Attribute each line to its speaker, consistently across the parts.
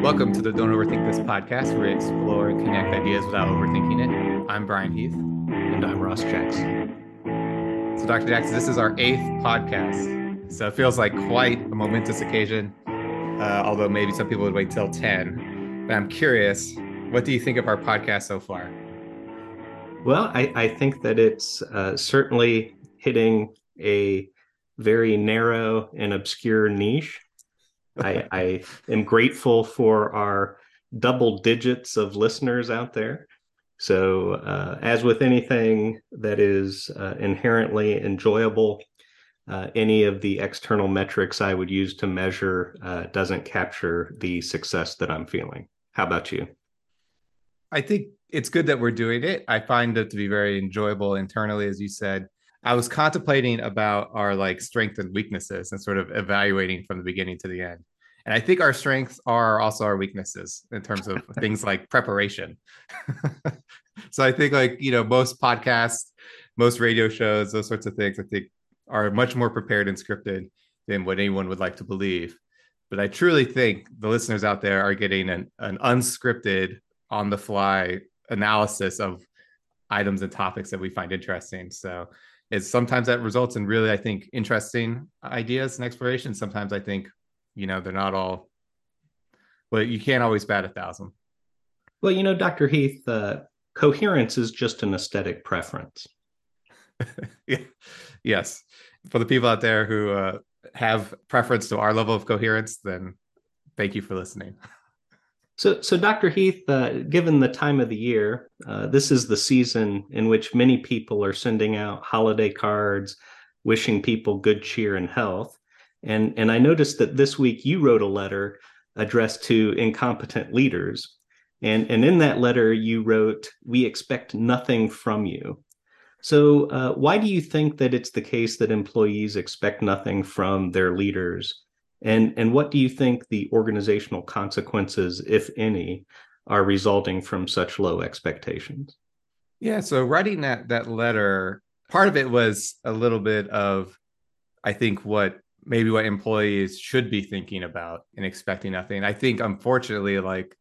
Speaker 1: Welcome to the Don't Overthink This podcast, where we explore and connect ideas without overthinking it. I'm Brian Heath.
Speaker 2: And I'm Ross Jackson.
Speaker 1: So, Dr. Jackson, this is our eighth podcast. So it feels like quite a momentous occasion, uh, although maybe some people would wait till 10. But I'm curious, what do you think of our podcast so far?
Speaker 2: Well, I, I think that it's uh, certainly hitting a very narrow and obscure niche. I, I am grateful for our double digits of listeners out there. So, uh, as with anything that is uh, inherently enjoyable, uh, any of the external metrics I would use to measure uh, doesn't capture the success that I'm feeling. How about you?
Speaker 1: I think it's good that we're doing it. I find it to be very enjoyable internally, as you said. I was contemplating about our like strengths and weaknesses and sort of evaluating from the beginning to the end. And I think our strengths are also our weaknesses in terms of things like preparation. so I think like, you know, most podcasts, most radio shows, those sorts of things, I think are much more prepared and scripted than what anyone would like to believe. But I truly think the listeners out there are getting an, an unscripted, on the fly analysis of items and topics that we find interesting. So is sometimes that results in really, I think, interesting ideas and exploration. Sometimes I think, you know, they're not all, well, you can't always bat a thousand.
Speaker 2: Well, you know, Dr. Heath, uh, coherence is just an aesthetic preference.
Speaker 1: yeah. Yes. For the people out there who uh, have preference to our level of coherence, then thank you for listening.
Speaker 2: So, so Dr. Heath, uh, given the time of the year, uh, this is the season in which many people are sending out holiday cards, wishing people good cheer and health. And, and I noticed that this week you wrote a letter addressed to incompetent leaders. And, and in that letter, you wrote, We expect nothing from you. So, uh, why do you think that it's the case that employees expect nothing from their leaders? And, and what do you think the organizational consequences, if any, are resulting from such low expectations?
Speaker 1: Yeah, so writing that that letter, part of it was a little bit of, I think, what maybe what employees should be thinking about and expecting nothing. I think, unfortunately, like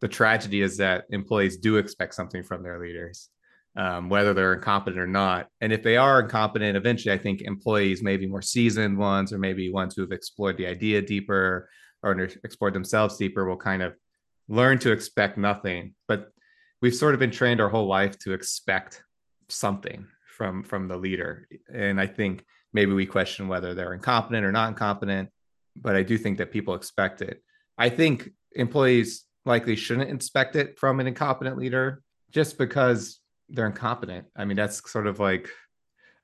Speaker 1: the tragedy is that employees do expect something from their leaders um, whether they're incompetent or not. And if they are incompetent, eventually I think employees, maybe more seasoned ones, or maybe ones who have explored the idea deeper or explored themselves deeper, will kind of learn to expect nothing. But we've sort of been trained our whole life to expect something from from the leader, and I think maybe we question whether they're incompetent or not incompetent. But I do think that people expect it. I think employees likely shouldn't expect it from an incompetent leader just because they're incompetent. I mean, that's sort of like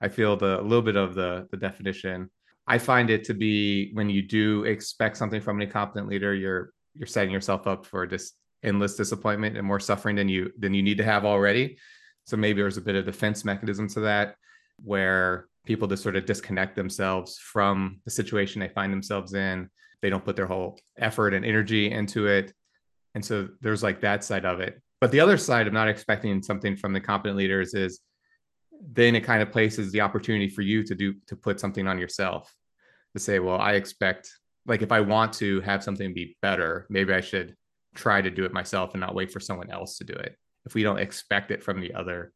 Speaker 1: I feel the a little bit of the the definition. I find it to be when you do expect something from an incompetent leader, you're you're setting yourself up for just endless disappointment and more suffering than you than you need to have already. So maybe there's a bit of defense mechanism to that where people to sort of disconnect themselves from the situation they find themselves in. They don't put their whole effort and energy into it. And so there's like that side of it. But the other side of not expecting something from the competent leaders is then it kind of places the opportunity for you to do to put something on yourself to say, well, I expect like if I want to have something be better, maybe I should try to do it myself and not wait for someone else to do it. If we don't expect it from the other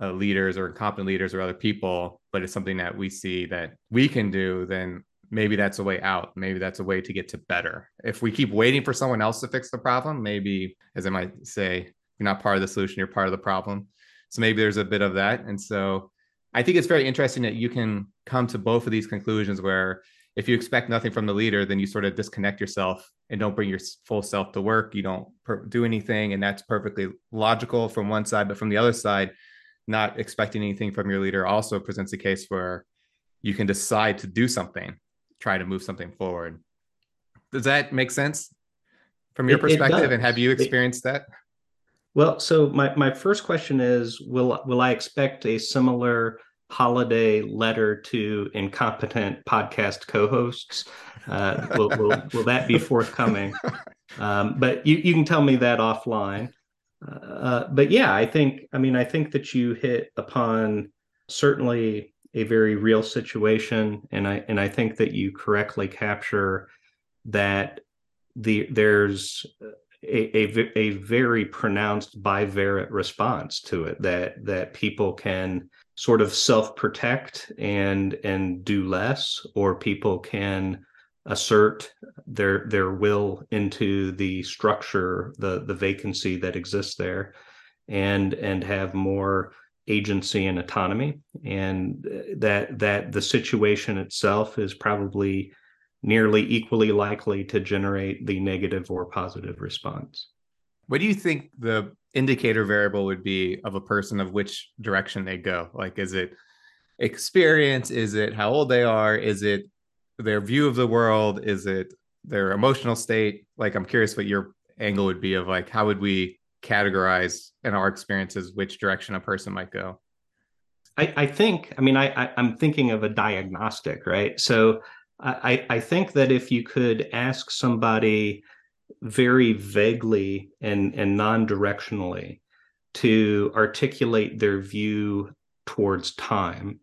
Speaker 1: uh, leaders or incompetent leaders or other people, but it's something that we see that we can do, then maybe that's a way out. Maybe that's a way to get to better. If we keep waiting for someone else to fix the problem, maybe, as I might say, you're not part of the solution, you're part of the problem. So maybe there's a bit of that. And so I think it's very interesting that you can come to both of these conclusions where if you expect nothing from the leader, then you sort of disconnect yourself and don't bring your full self to work. You don't per- do anything. And that's perfectly logical from one side. But from the other side, not expecting anything from your leader also presents a case where you can decide to do something try to move something forward. Does that make sense from your it, perspective? It and have you experienced it, that?
Speaker 2: Well, so my, my first question is will will I expect a similar holiday letter to incompetent podcast co-hosts? Uh, will, will, will that be forthcoming? Um, but you, you can tell me that offline. Uh, but yeah, I think I mean I think that you hit upon certainly a very real situation and i and i think that you correctly capture that the there's a, a, a very pronounced bivariate response to it that that people can sort of self-protect and and do less or people can assert their their will into the structure the the vacancy that exists there and and have more agency and autonomy and uh, that that the situation itself is probably nearly equally likely to generate the negative or positive response.
Speaker 1: What do you think the indicator variable would be of a person of which direction they go? Like, is it experience? Is it how old they are? Is it their view of the world? Is it their emotional state? Like, I'm curious what your angle would be of like, how would we categorize in our experiences which direction a person might go?
Speaker 2: I, I think, I mean, I, I, I'm thinking of a diagnostic, right? So I, I think that if you could ask somebody very vaguely and, and non-directionally to articulate their view towards time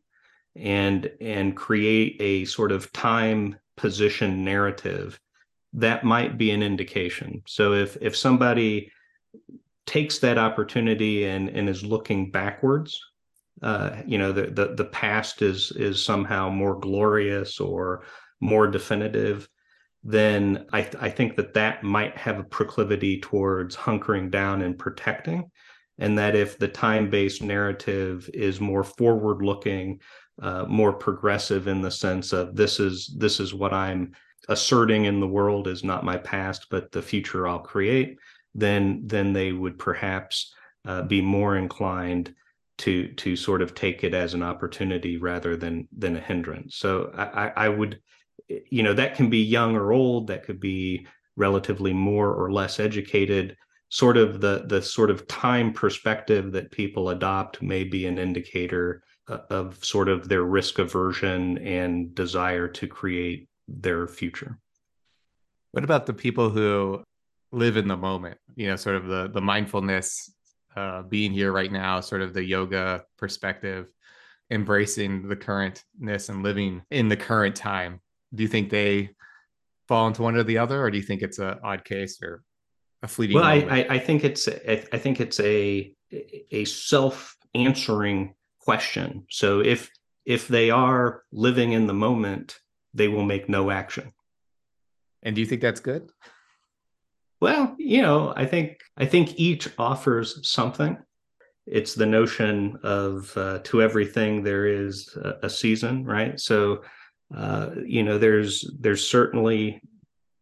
Speaker 2: and and create a sort of time position narrative that might be an indication so if if somebody takes that opportunity and and is looking backwards uh, you know the, the the past is is somehow more glorious or more definitive, then I, th- I think that that might have a proclivity towards hunkering down and protecting. And that if the time based narrative is more forward looking, uh, more progressive in the sense of this is this is what I'm asserting in the world is not my past, but the future I'll create, then then they would perhaps uh, be more inclined to to sort of take it as an opportunity rather than than a hindrance. So I, I would you know that can be young or old that could be relatively more or less educated sort of the the sort of time perspective that people adopt may be an indicator uh, of sort of their risk aversion and desire to create their future
Speaker 1: what about the people who live in the moment you know sort of the the mindfulness uh, being here right now sort of the yoga perspective embracing the currentness and living in the current time do you think they fall into one or the other, or do you think it's an odd case or a fleeting?
Speaker 2: Well, I, I, think it's I think it's a a self answering question. So if if they are living in the moment, they will make no action.
Speaker 1: And do you think that's good?
Speaker 2: Well, you know, I think I think each offers something. It's the notion of uh, to everything there is a, a season, right? So uh, you know there's there's certainly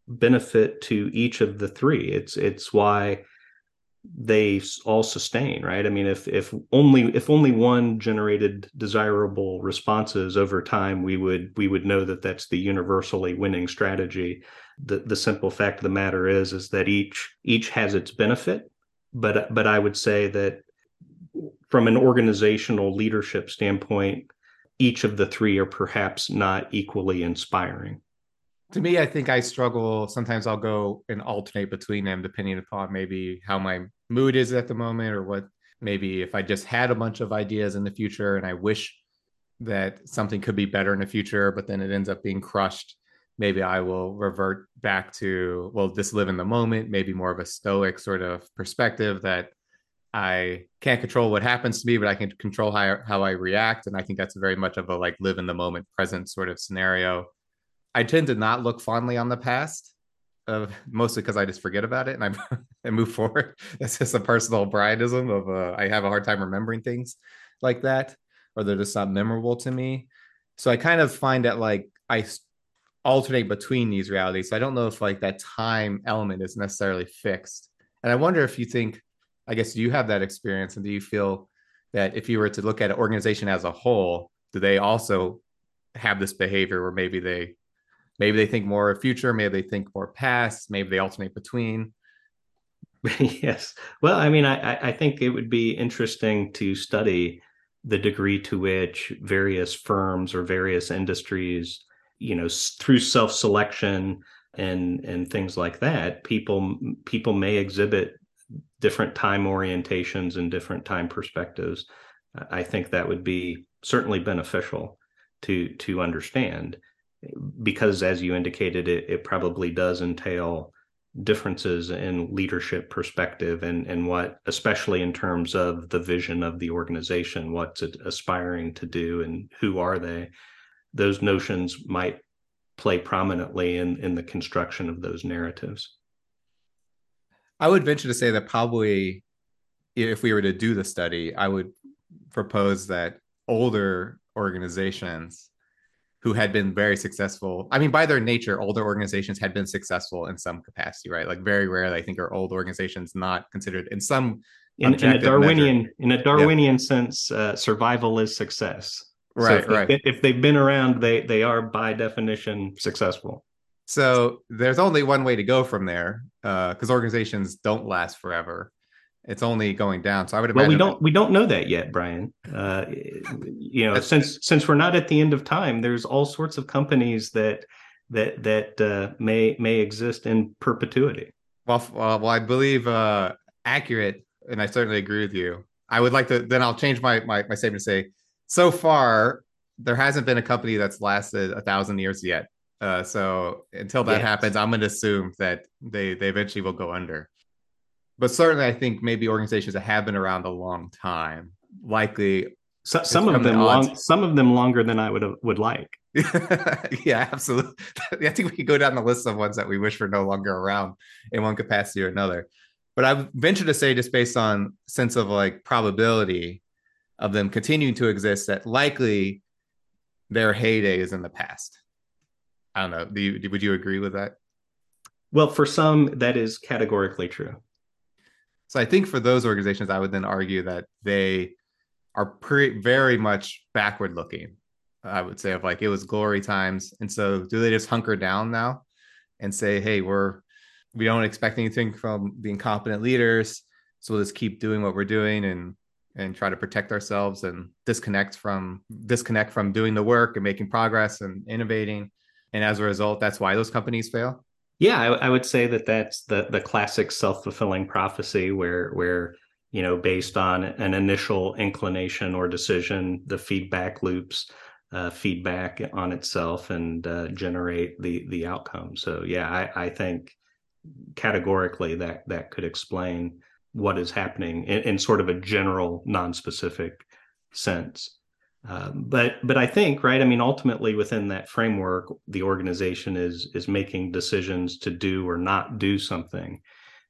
Speaker 2: benefit to each of the three it's it's why they all sustain right i mean if if only if only one generated desirable responses over time we would we would know that that's the universally winning strategy the the simple fact of the matter is is that each each has its benefit but but i would say that from an organizational leadership standpoint each of the three are perhaps not equally inspiring.
Speaker 1: To me, I think I struggle. Sometimes I'll go and alternate between them depending upon maybe how my mood is at the moment or what maybe if I just had a bunch of ideas in the future and I wish that something could be better in the future, but then it ends up being crushed. Maybe I will revert back to, well, just live in the moment, maybe more of a stoic sort of perspective that I can't control what happens to me, but I can control how, how I react. And I think that's very much of a like live in the moment present sort of scenario. I tend to not look fondly on the past, uh, mostly because I just forget about it and I, move forward. That's just a personal Brianism of uh, I have a hard time remembering things like that, or they're just not memorable to me. So I kind of find that like I alternate between these realities. So I don't know if like that time element is necessarily fixed. And I wonder if you think I guess do you have that experience, and do you feel that if you were to look at an organization as a whole, do they also have this behavior where maybe they maybe they think more of future, maybe they think more past, maybe they alternate between?
Speaker 2: yes. Well, I mean, I, I think it would be interesting to study the degree to which various firms or various industries, you know, through self-selection and and things like that, people people may exhibit different time orientations and different time perspectives, I think that would be certainly beneficial to to understand because as you indicated it, it probably does entail differences in leadership perspective and and what especially in terms of the vision of the organization what's it aspiring to do and who are they. Those notions might play prominently in in the construction of those narratives.
Speaker 1: I would venture to say that probably if we were to do the study i would propose that older organizations who had been very successful. I mean, by their nature, older organizations had been successful in some capacity, right? Like very rarely, I think, are old organizations not considered in some
Speaker 2: in, in a Darwinian measure. in a Darwinian yeah. sense, uh, survival is success.
Speaker 1: Right,
Speaker 2: so if
Speaker 1: right.
Speaker 2: They, if they've been around, they they are by definition successful.
Speaker 1: So there's only one way to go from there, because uh, organizations don't last forever it's only going down. So I would imagine.
Speaker 2: Well, we don't that... we don't know that yet, Brian. Uh, you know, since since we're not at the end of time, there's all sorts of companies that that that uh, may may exist in perpetuity.
Speaker 1: Well, well, I believe uh, accurate, and I certainly agree with you. I would like to. Then I'll change my my, my statement to say, so far there hasn't been a company that's lasted a thousand years yet. Uh, so until that yes. happens, I'm going to assume that they they eventually will go under but certainly I think maybe organizations that have been around a long time likely
Speaker 2: so, some of them long, some of them longer than I would would like.
Speaker 1: yeah, absolutely. I think we could go down the list of ones that we wish were no longer around in one capacity or another. But I venture to say, just based on sense of like probability of them continuing to exist, that likely their heyday is in the past. I don't know. Do you, would you agree with that?
Speaker 2: Well, for some, that is categorically true.
Speaker 1: So I think for those organizations, I would then argue that they are pretty very much backward looking. I would say of like it was glory times, and so do they just hunker down now and say, "Hey, we're we don't expect anything from the incompetent leaders, so we'll just keep doing what we're doing and and try to protect ourselves and disconnect from disconnect from doing the work and making progress and innovating." And as a result, that's why those companies fail.
Speaker 2: Yeah, I, I would say that that's the the classic self fulfilling prophecy, where where you know based on an initial inclination or decision, the feedback loops uh, feedback on itself and uh, generate the the outcome. So yeah, I, I think categorically that that could explain what is happening in, in sort of a general, non-specific sense. Um, but but I think right. I mean, ultimately within that framework, the organization is is making decisions to do or not do something.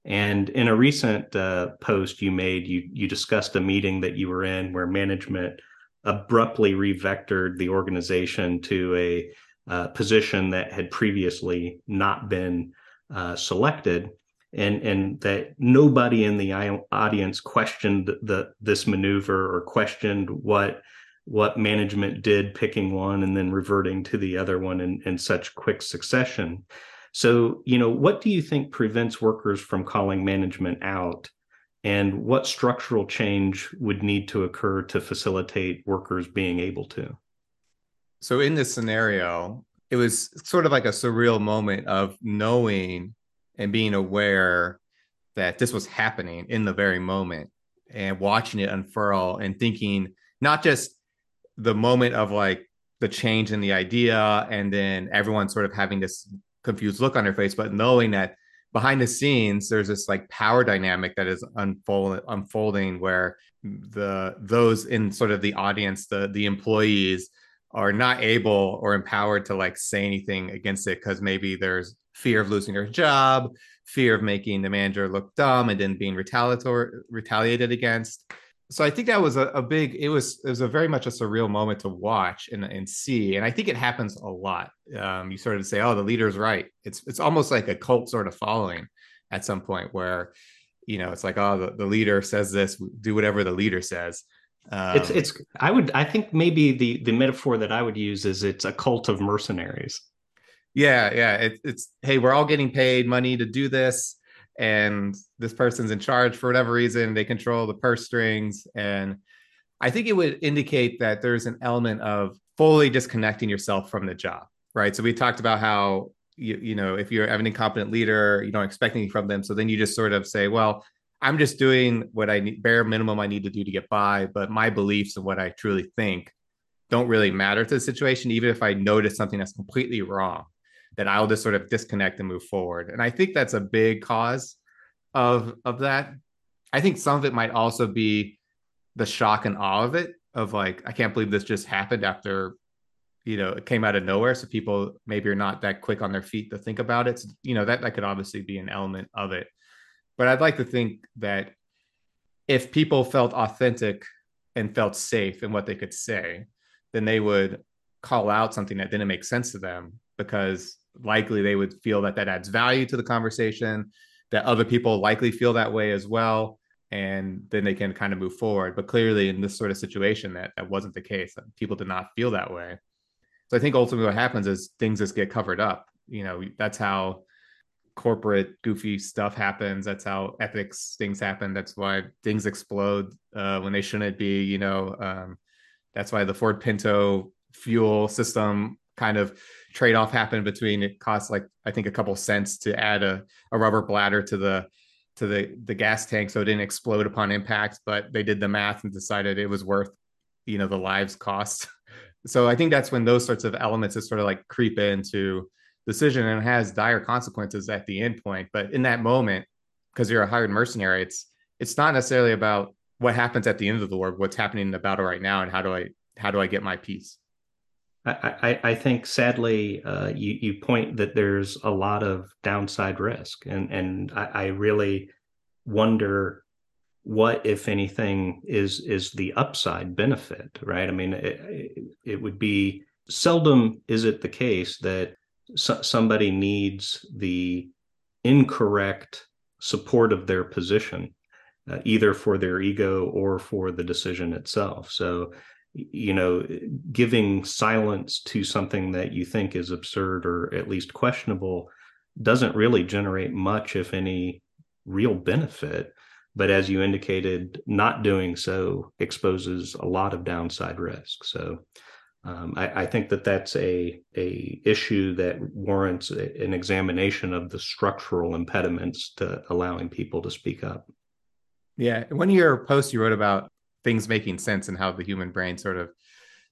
Speaker 2: And in a recent uh, post you made, you you discussed a meeting that you were in where management abruptly revectored the organization to a uh, position that had previously not been uh, selected and and that nobody in the audience questioned the this maneuver or questioned what what management did picking one and then reverting to the other one in, in such quick succession. So, you know, what do you think prevents workers from calling management out? And what structural change would need to occur to facilitate workers being able to?
Speaker 1: So, in this scenario, it was sort of like a surreal moment of knowing and being aware that this was happening in the very moment and watching it unfurl and thinking not just the moment of like the change in the idea and then everyone sort of having this confused look on their face but knowing that behind the scenes there's this like power dynamic that is unfold, unfolding where the those in sort of the audience the the employees are not able or empowered to like say anything against it because maybe there's fear of losing their job fear of making the manager look dumb and then being retaliatory retaliated against so I think that was a, a, big it was it was a very much a surreal moment to watch and, and see. And I think it happens a lot. Um, you sort of say, oh, the leader's right. It's it's almost like a cult sort of following at some point where, you know, it's like, oh, the, the leader says this, do whatever the leader says.
Speaker 2: Um, it's it's I would I think maybe the the metaphor that I would use is it's a cult of mercenaries.
Speaker 1: Yeah, yeah. It, it's hey, we're all getting paid money to do this and this person's in charge for whatever reason they control the purse strings. And i think it would indicate that there's an element of fully disconnecting yourself from the job right? So we talked about how you, you know if you're an incompetent leader you don't expect anything from them. So then you just sort of say well i'm just doing what i need bare minimum i need to do to get by but my beliefs and what i truly think don't really matter to the situation even if i notice something that's completely wrong that I'll just sort of disconnect and move forward. And I think that's a big cause of of that. I think some of it might also be the shock and awe of it of like I can't believe this just happened after you know it came out of nowhere so people maybe are not that quick on their feet to think about it so, you know that that could obviously be an element of it but I'd like to think that if people felt authentic and felt safe in what they could say then they would call out something that didn't make sense to them because likely they would feel that that adds value to the conversation that other people likely feel that way as well and then they can kind of move forward. But clearly in this sort of situation that that wasn't the case people did not feel that way. So i think ultimately what happens is things just get covered up. You know that's how corporate goofy stuff happens. That's how ethics things happen. That's why things explode uh, when they shouldn't be you know um, that's why the ford pinto fuel system kind of trade-off happened between it costs like I think a couple cents to add a, a rubber bladder to the to the the gas tank so it didn't explode upon impact, but they did the math and decided it was worth you know the lives cost. So I think that's when those sorts of elements just sort of like creep into decision and has dire consequences at the end point. But in that moment, because you're a hired mercenary, it's it's not necessarily about what happens at the end of the war, what's happening in the battle right now, and how do I how do I get my piece.
Speaker 2: I, I, think sadly uh, you, you point that there's a lot of downside risk and and I, I, really wonder what if anything is is the upside benefit right? I mean it, it would be seldom is it the case that so, somebody needs the incorrect support of their position uh, either for their ego or for the decision itself. So you know giving silence to something that you think is absurd or at least questionable doesn't really generate much if any real benefit. But as you indicated not doing so exposes a lot of downside risk. So um, I, I, think that that's a a issue that warrants a, an examination of the structural impediments to allowing people to speak up.
Speaker 1: Yeah, one of your posts you wrote about things making sense and how the human brain sort of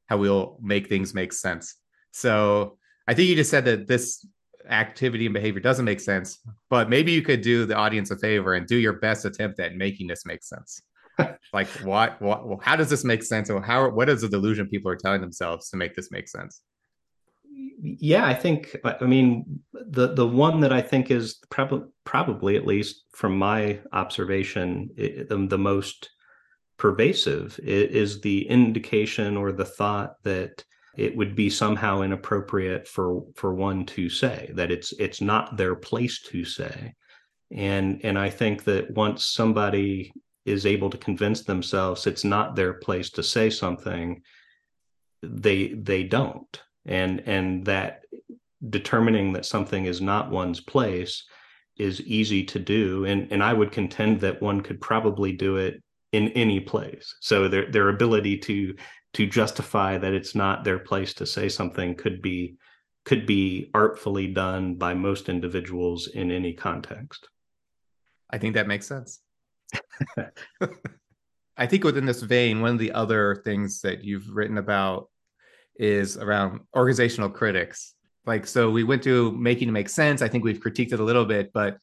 Speaker 1: how we'll make things make sense. So I think you just said that this activity and behavior doesn't make sense, but maybe you could do the audience a favor and do your best attempt at making this make sense. like what, what, well, how does this make sense? Or how, what is the delusion people are telling themselves to make this make sense?
Speaker 2: Yeah, I think, I mean, the, the one that I think is probably, probably at least from my observation, it, the, the most pervasive is the indication or the thought that it would be somehow inappropriate for for one to say that it's it's not their place to say. And and i think that once somebody is able to convince themselves it's not their place to say something they they don't. And and that determining that something is not one's place is easy to do. And and i would contend that one could probably do it in any place. So their their ability to to justify that it's not their place to say something could be could be artfully done by most individuals in any context.
Speaker 1: I think that makes sense. I think within this vein, one of the other things that you've written about is around organizational critics. Like, so we went to making it make sense. I think we've critiqued it a little bit, but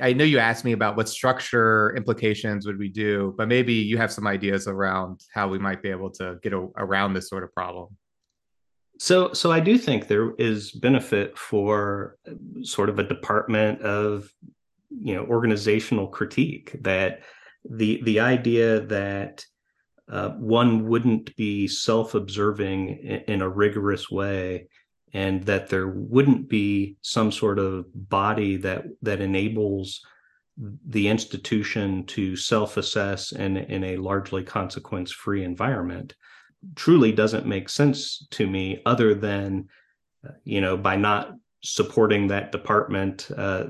Speaker 1: I know you asked me about what structure implications would we do, but maybe you have some ideas around how we might be able to get a, around this sort of problem.
Speaker 2: So, so I do think there is benefit for sort of a department of, you know, organizational critique. That the the idea that uh, one wouldn't be self-observing in, in a rigorous way and that there wouldn't be some sort of body that that enables the institution to self-assess in, in a largely consequence-free environment truly doesn't make sense to me other than you know by not supporting that department uh,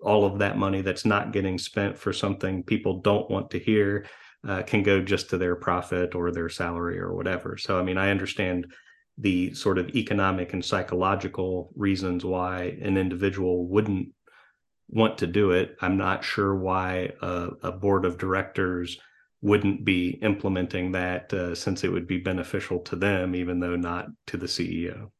Speaker 2: all of that money that's not getting spent for something people don't want to hear uh, can go just to their profit or their salary or whatever. So i mean i understand the sort of economic and psychological reasons why an individual wouldn't want to do it. I'm not sure why a, a board of directors wouldn't be implementing that uh, since it would be beneficial to them, even though not to the CEO.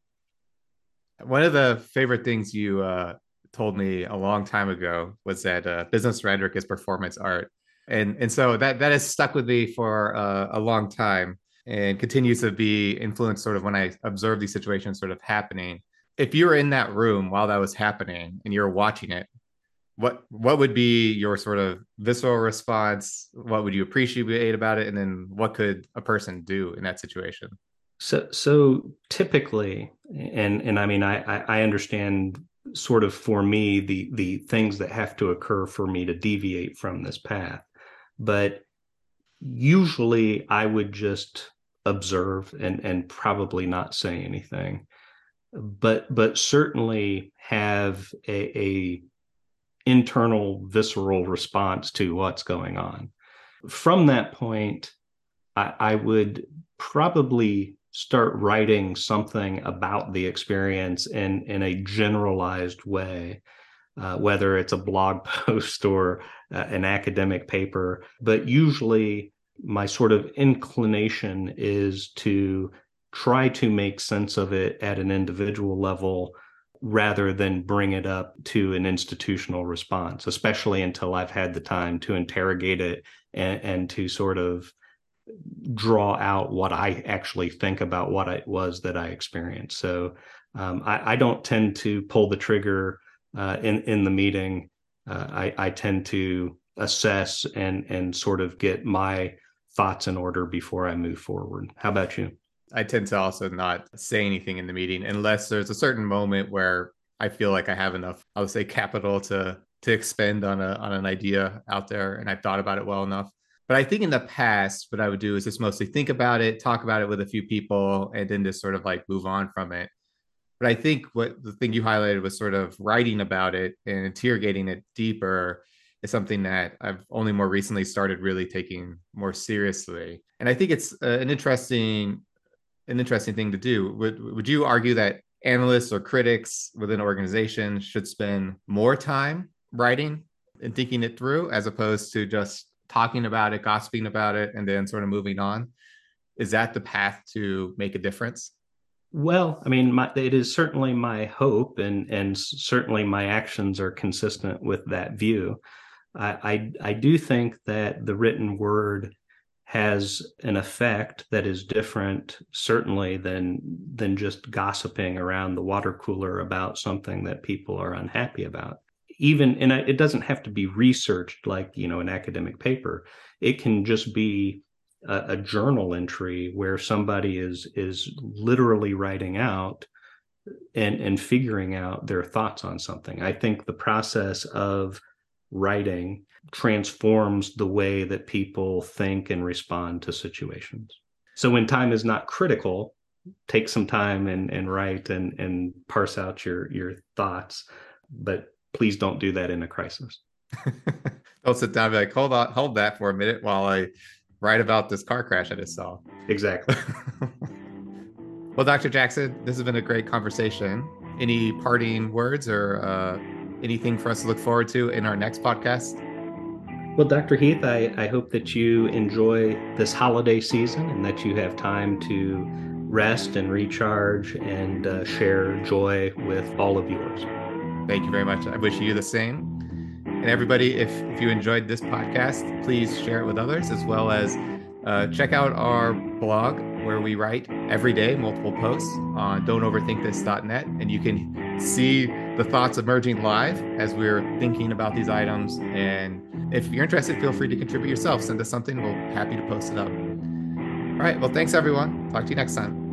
Speaker 1: One of the favorite things you uh, told me a long time ago was that uh, business rhetoric is performance art, and and so that that has stuck with me for uh, a long time and continues to be influenced sort of when I observe these situations sort of happening. If you were in that room while that was happening and you're watching it, what what would be your sort of visceral response? What would you appreciate about it? And then what could a person do in that situation?
Speaker 2: So so typically, and and I mean I I understand sort of for me the the things that have to occur for me to deviate from this path, but usually I would just observe and and probably not say anything. But but certainly have a, a internal visceral response to what's going on. From that point I, I would probably start writing something about the experience in in a generalized way uh, whether it's a blog post or uh, an academic paper. But usually my sort of inclination is to try to make sense of it at an individual level rather than bring it up to an institutional response, especially until I've had the time to interrogate it and, and to sort of draw out what I actually think about what it was that I experienced. So um, I, I, don't tend to pull the trigger uh, in in the meeting. Uh, I, I tend to assess and and sort of get my thoughts in order before I move forward. How about you?
Speaker 1: I tend to also not say anything in the meeting unless there's a certain moment where I feel like I have enough, I would say, capital to to expend on a on an idea out there, and I've thought about it well enough. But I think in the past, what I would do is just mostly think about it, talk about it with a few people, and then just sort of like move on from it. But I think what the thing you highlighted was sort of writing about it and interrogating it deeper is something that I've only more recently started really taking more seriously. And I think it's uh, an interesting an interesting thing to do. Would would you argue that analysts or critics within organizations should spend more time writing and thinking it through as opposed to just talking about it, gossiping about it, and then sort of moving on? Is that the path to make a difference?
Speaker 2: Well, I mean, my, it is certainly my hope, and and certainly my actions are consistent with that view. I, I, I do think that the written word has an effect that is different certainly than than just gossiping around the water cooler about something that people are unhappy about. Even and it doesn't have to be researched like you know an academic paper. It can just be a, a journal entry where somebody is is literally writing out and and figuring out their thoughts on something. I think the process of writing transforms the way that people think and respond to situations. So when time is not critical, take some time and, and write and, and parse out your, your thoughts, but please don't do that in a crisis.
Speaker 1: don't sit down and be like, hold on, hold that for a minute while I write about this car crash I just saw.
Speaker 2: Exactly.
Speaker 1: well, Dr. Jackson, this has been a great conversation. Any parting words or uh, anything for us to look forward to in our next podcast?
Speaker 2: Well, Dr. Heath, I, I hope that you enjoy this holiday season and that you have time to rest and recharge and uh, share joy with all of yours.
Speaker 1: Thank you very much. I wish you the same. And everybody, if, if you enjoyed this podcast, please share it with others as well as uh, check out our blog where we write every day multiple posts on don'toverthinkthis.net. And you can see the thoughts emerging live as we're thinking about these items. And if you're interested, feel free to contribute yourself. Send us something. We'll happy to post it up. All right. Well, thanks everyone. Talk to you next time.